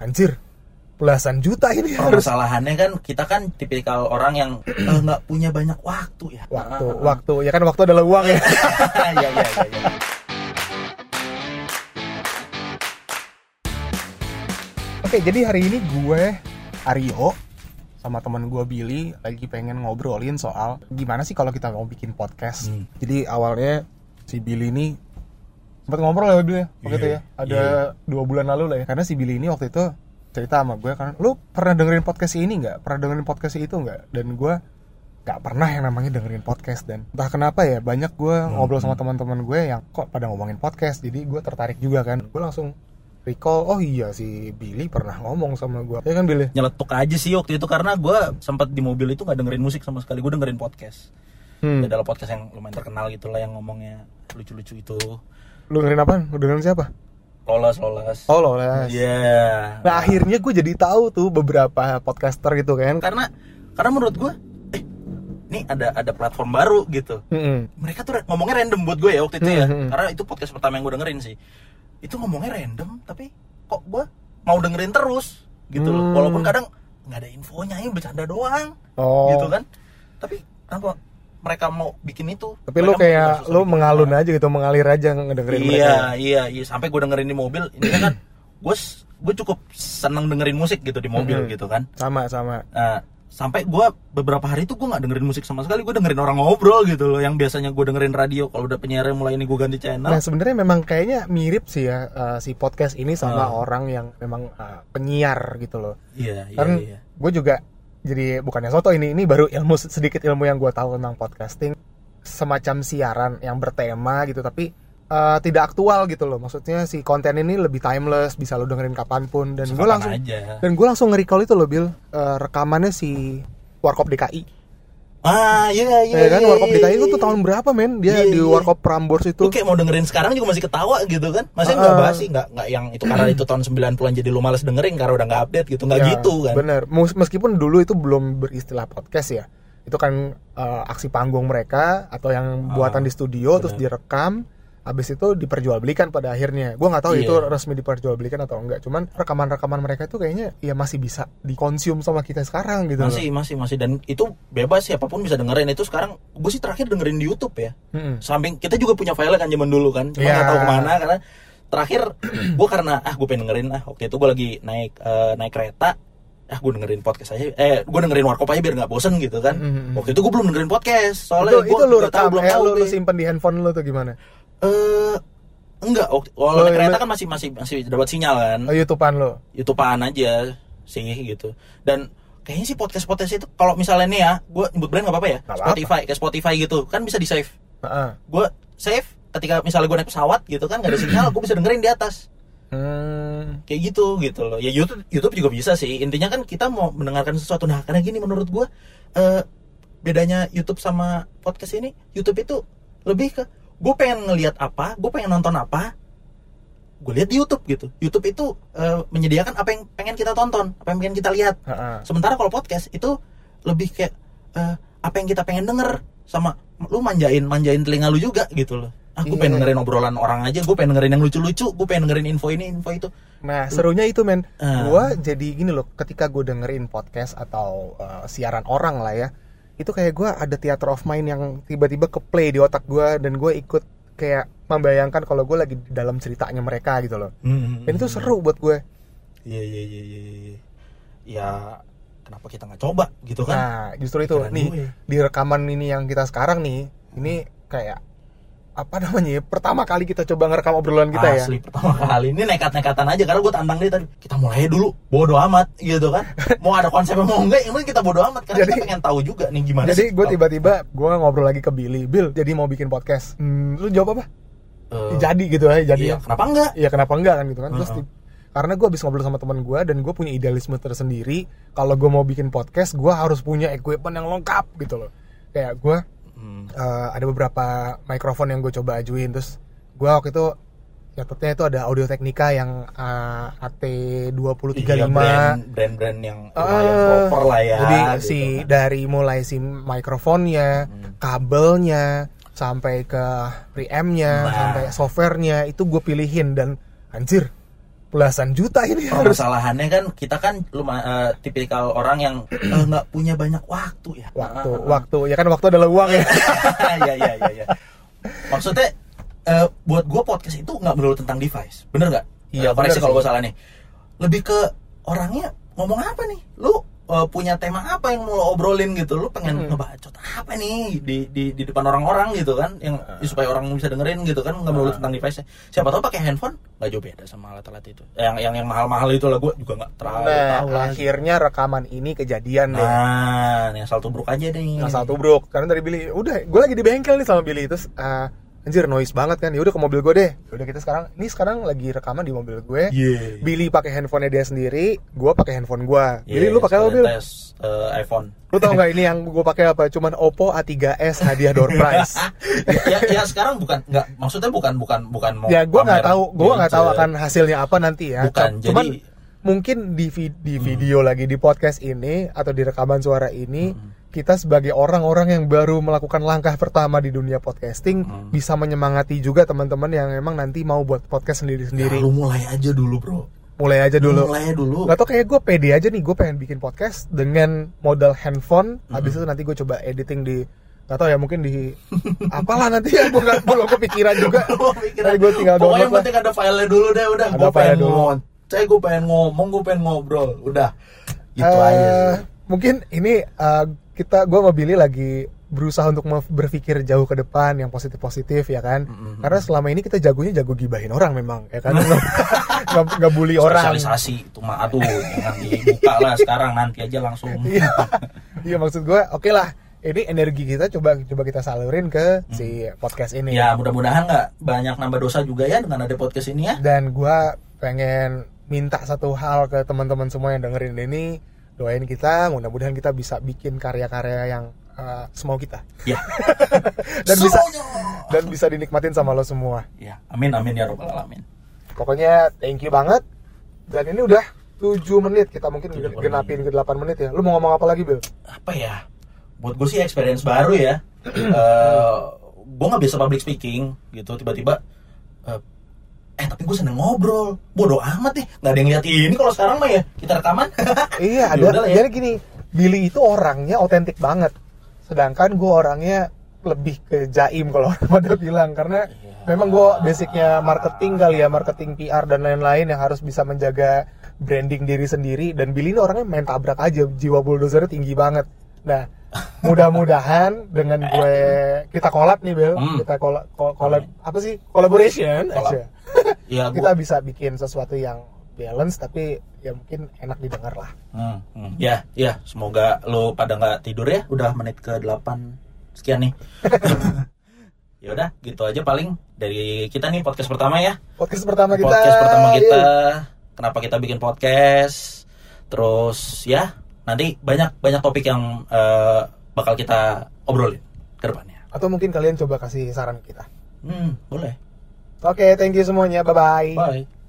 anjir belasan juta ini harus permasalahannya kan kita kan tipikal orang yang nggak punya banyak waktu ya waktu waktu ya kan waktu adalah uang ya iya iya. iya. Oke, jadi hari ini gue Aryo sama teman gue Billy lagi pengen ngobrolin soal gimana sih kalau kita mau bikin podcast. Hmm. Jadi awalnya si Billy ini sempat ngobrol ya Billy ya, waktu itu ya. Ada iya. dua bulan lalu lah ya. Karena si Billy ini waktu itu cerita sama gue kan, lu pernah dengerin podcast ini nggak? Pernah dengerin podcast itu nggak? Dan gue nggak pernah yang namanya dengerin podcast dan entah kenapa ya banyak gue Hmm. ngobrol sama teman-teman gue yang kok pada ngomongin podcast jadi gue tertarik juga kan gue langsung recall oh iya si Billy pernah ngomong sama gue ya kan Billy Nyeletuk aja sih waktu itu karena gue sempat di mobil itu nggak dengerin musik sama sekali. Gue dengerin podcast. hmm. Ada podcast yang lumayan terkenal gitu lah yang ngomongnya lucu-lucu itu. Lu dengerin apa lu dengerin siapa Lolos lolos. oh lo les Iya. nah akhirnya gue jadi tahu tuh beberapa podcaster gitu kan karena karena menurut gue eh ini ada ada platform baru gitu Mm-mm. mereka tuh ngomongnya random buat gue ya waktu itu ya Hmm, hmm. karena itu podcast pertama yang gue dengerin sih itu ngomongnya random tapi kok gue mau dengerin terus gitu loh Hmm. walaupun kadang nggak ada infonya ini bercanda doang oh gitu kan tapi kenapa mereka mau bikin itu tapi lu kayak lu bikin mengalun aja gitu mengalir aja ngedengerin mereka. iya iya. Iya sampai gue dengerin di mobil ini kan gue gue cukup seneng dengerin musik gitu di mobil Mhm. gitu kan. Sama sama. Nah, sampai gue beberapa hari itu gue nggak dengerin musik sama sekali gue dengerin orang ngobrol gitu loh. Yang biasanya gue dengerin radio kalau udah penyiar yang mulai ini gue ganti channel. Nah sebenarnya memang kayaknya mirip sih ya uh, si podcast ini sama Ah. orang yang memang uh, penyiar gitu loh. iya iya Kan iya. gue juga jadi bukannya soto ini ini baru ilmu sedikit ilmu yang gue tahu tentang podcasting semacam siaran yang bertema gitu tapi uh, tidak aktual gitu loh. Maksudnya si konten ini lebih timeless bisa lo dengerin kapan pun dan gue langsung aja dan gue langsung nge-recall itu loh Bill uh, rekamannya si Warkop DKI. Ah iya iya ya kan iya, Warkop iya, DKI itu iya. tuh tahun berapa men? Dia Iya, di iya. Warkop Prambors itu. lu kayak mau dengerin sekarang juga masih ketawa gitu kan masih nggak Ah. basi nggak nggak yang itu karena itu tahun 90-an jadi lu males dengerin karena udah nggak update gitu nggak Ya, gitu kan Bener. Meskipun dulu itu belum beristilah podcast ya. Itu kan eh, aksi panggung mereka atau yang buatan Ah, di studio terus bener. direkam. Habis itu diperjualbelikan pada akhirnya. Gua nggak tahu Iya. itu resmi diperjualbelikan atau enggak. Cuman rekaman-rekaman mereka itu kayaknya ya masih bisa dikonsum sama kita sekarang gitu. loh. masih masih masih dan itu bebas siapa pun bisa dengerin itu sekarang gue sih terakhir dengerin di YouTube ya Mm-mm. samping kita juga punya file kan zaman dulu kan cuma Iya. nggak tahu ke mana karena terakhir gue karena ah gue pengen dengerin ah waktu itu gue lagi naik eh, naik kereta ah gue dengerin podcast aja eh gue dengerin warkop aja biar nggak bosen gitu kan Mhm. waktu itu gue belum dengerin podcast itu soalnya itu gue lu nggak tahu, rekam belum eh, tahu lu, lu gue. simpen di handphone lu tuh gimana? Eh, enggak Oh, kalau naik iya. kereta kan masih masih masih dapat sinyal kan Oh, YouTubean lu. YouTubean aja sih gitu dan kayaknya sih podcast podcast itu kalau misalnya nih ya gue nyebut brand nggak apa-apa ya apa-apa. Spotify kayak Spotify gitu kan bisa di save Heeh. gue save ketika misalnya gue naik pesawat gitu kan nggak ada sinyal gue bisa dengerin di atas Hmm. kayak gitu gitu loh ya YouTube YouTube juga bisa sih intinya kan kita mau mendengarkan sesuatu nah karena gini menurut gue eh bedanya YouTube sama podcast ini YouTube itu lebih ke gue pengen ngelihat apa gue pengen nonton apa gue lihat di YouTube gitu YouTube itu eh, menyediakan apa yang pengen kita tonton apa yang pengen kita lihat Heeh. sementara kalau podcast itu lebih kayak eh, apa yang kita pengen denger sama lu manjain manjain telinga lu juga gitu loh ah gue Iya. pengen dengerin obrolan orang aja gue pengen dengerin yang lucu-lucu gue pengen dengerin info ini info itu Nah, serunya itu men. Ah. Gua jadi gini loh, ketika gue dengerin podcast atau uh, siaran orang lah ya, itu kayak gua ada theater of mind yang tiba-tiba ke play di otak gua dan gue ikut kayak membayangkan kalau gue lagi di dalam ceritanya mereka gitu loh. Dan itu seru buat gue. iya iya iya iya iya. ya kenapa kita nggak coba gitu kan Nah, justru itu Pikiran nih gue. di rekaman ini yang kita sekarang nih, ini kayak apa namanya? ya, Pertama kali kita coba ngerekam obrolan kita ya. asli pertama kali ini nekat-nekatan aja karena gue tantang dia tadi kita mulai dulu bodo amat gitu kan mau ada konsepnya mau enggak yang penting kita bodo amat karena Jadi- kita pengen tahu juga nih gimana Jadi gue tiba-tiba gue ngobrol lagi ke Billy, Bill, jadi mau bikin podcast. Hmm, lu jawab apa? Eh, jadi gitu aja jadi iya, kenapa enggak Iya kenapa enggak kan gitu kan terus Heeh. di- karena gue habis ngobrol sama teman gue dan gue punya idealisme tersendiri kalau gue mau bikin podcast gue harus punya equipment yang lengkap gitu loh kayak gue Hmm. eh, ada beberapa mikrofon yang gue coba ajuin terus gue waktu itu catatnya itu ada Audio Technica yang eh, AT2035 Iya, brand brand-brand yang lumayan Eh, proper lah ya jadi gitu si kan. dari mulai si mikrofonnya Hmm. kabelnya sampai ke preampnya Nah. sampai softwarenya itu gue pilihin dan anjir belasan juta ini harus permasalahannya kan kita kan luma, eh, tipikal orang yang eh, nggak punya banyak waktu ya waktu Ah, ah, ah. waktu ya kan waktu adalah uang ya Iya iya iya iya. Maksudnya eh, buat gue podcast itu nggak melulu tentang device, bener nggak? Iya, Eh, koreksi kalau gue salah nih. Lebih ke orangnya ngomong apa nih? Lu eh, punya tema apa yang mau lo obrolin gitu? Lu pengen Hmm. ngebacot apa nih di di di depan orang-orang gitu kan? Yang supaya orang bisa dengerin gitu kan? Nggak melulu tentang device. Siapa tahu pakai handphone nggak jauh beda sama alat-alat itu. Yang yang yang mahal-mahal itu lah gue juga nggak terlalu nah tahu lah. akhirnya rekaman ini kejadian deh Nah, yang salto bruk aja deh. asal tubruk karena dari Billy udah gue lagi di bengkel nih sama Billy terus ah, anjir noise banget kan. Ya udah ke mobil gue deh. Udah kita sekarang ini sekarang lagi rekaman di mobil gue. Iya. Billy pakai handphonenya dia sendiri gue pakai handphone gue Billy Iya, lu pakai apa Bill? tes eh, iPhone. lu tau nggak ini yang gue pakai apa? Cuman Oppo A3s hadiah door prize ya, ya sekarang bukan nggak maksudnya bukan bukan bukan mau ya gue nggak tahu gue nggak tahu akan hasilnya apa nanti ya. Bukan, cuman jadi- mungkin di di video lagi di podcast ini atau di rekaman suara ini Hmm. Kita sebagai orang-orang yang baru melakukan langkah pertama di dunia podcasting Hmm. bisa menyemangati juga teman-teman yang emang nanti mau buat podcast ya, sendiri-sendiri lu mulai aja dulu bro. Mulai aja dulu. mulai aja dulu. Gak tau kayak gue pede aja nih gue pengen bikin podcast dengan modal handphone. Hmm. habis itu nanti gue coba editing di gak tau ya mungkin di apalah nanti ya gue gak belum kepikiran juga. Nanti gue tinggal pokoknya download yang lah. penting ada filenya dulu deh udah. Ada gue file pengen dulu. ngomong. Saya gue pengen ngomong gue pengen ngobrol. Udah. Itu Eh, aja. mungkin ini eh, kita gue sama Billy lagi berusaha untuk berpikir jauh ke depan yang positif positif ya kan? Mm-mm. karena selama ini kita jagonya jago gibahin orang memang ya kan? Nggak nggak- bully orang. Spesialisasi itu mah aduh jangan dibuka lah sekarang nanti aja langsung. Iya. Iya maksud gue oke lah ini energi kita coba coba kita salurin ke si podcast ini. Ya mudah-mudahan nggak banyak nambah dosa juga ya dengan ada podcast ini ya. Dan gua pengen minta satu hal ke teman-teman semua yang dengerin ini doain kita mudah-mudahan kita bisa bikin karya-karya yang uh, semau kita. Ya dan bisa dan bisa dinikmatin sama lo semua. Ya amin amin ya robbal alamin. Pokoknya thank you banget. Dan ini udah 7 menit kita mungkin genapin ke 8 menit ya. Lu mau ngomong apa lagi Bill? apa ya? Buat gue sih experience baru ya. Eh gue nggak biasa public speaking gitu tiba-tiba eh, eh tapi gue seneng ngobrol. Bodoh amat nih nggak ada yang lihat ini kalau sekarang mah ya. Kita rekaman. Iya Ya ada. ya. jadi gini Billy itu orangnya otentik banget. Sedangkan gua orangnya lebih ke jaim kalau orang pada bilang. Karena Iya. memang gua basicnya marketing kali ya marketing PR dan lain-lain yang harus bisa menjaga branding diri sendiri. Dan Billy ini orangnya main tabrak aja. Jiwa bulldozernya tinggi banget. Nah mudah-mudahan dengan gue kita collab nih Bel. Hmm. kita collab, collab apa sih? Collaboration? Collab. aja ya kita gue bisa bikin sesuatu yang balance tapi ya mungkin enak didengar lah. Hmm, hmm. ya ya semoga lo pada nggak tidur ya. Udah menit ke 8 sekian nih. Ya udah gitu aja paling dari kita nih podcast pertama ya. Podcast pertama kita. Podcast pertama kita. Yeay. kenapa kita bikin podcast? Terus ya nanti banyak banyak topik yang eh, bakal kita obrolin ke depannya. Atau mungkin kalian coba kasih saran kita. Hmm boleh oke thank you semuanya. Bye bye bye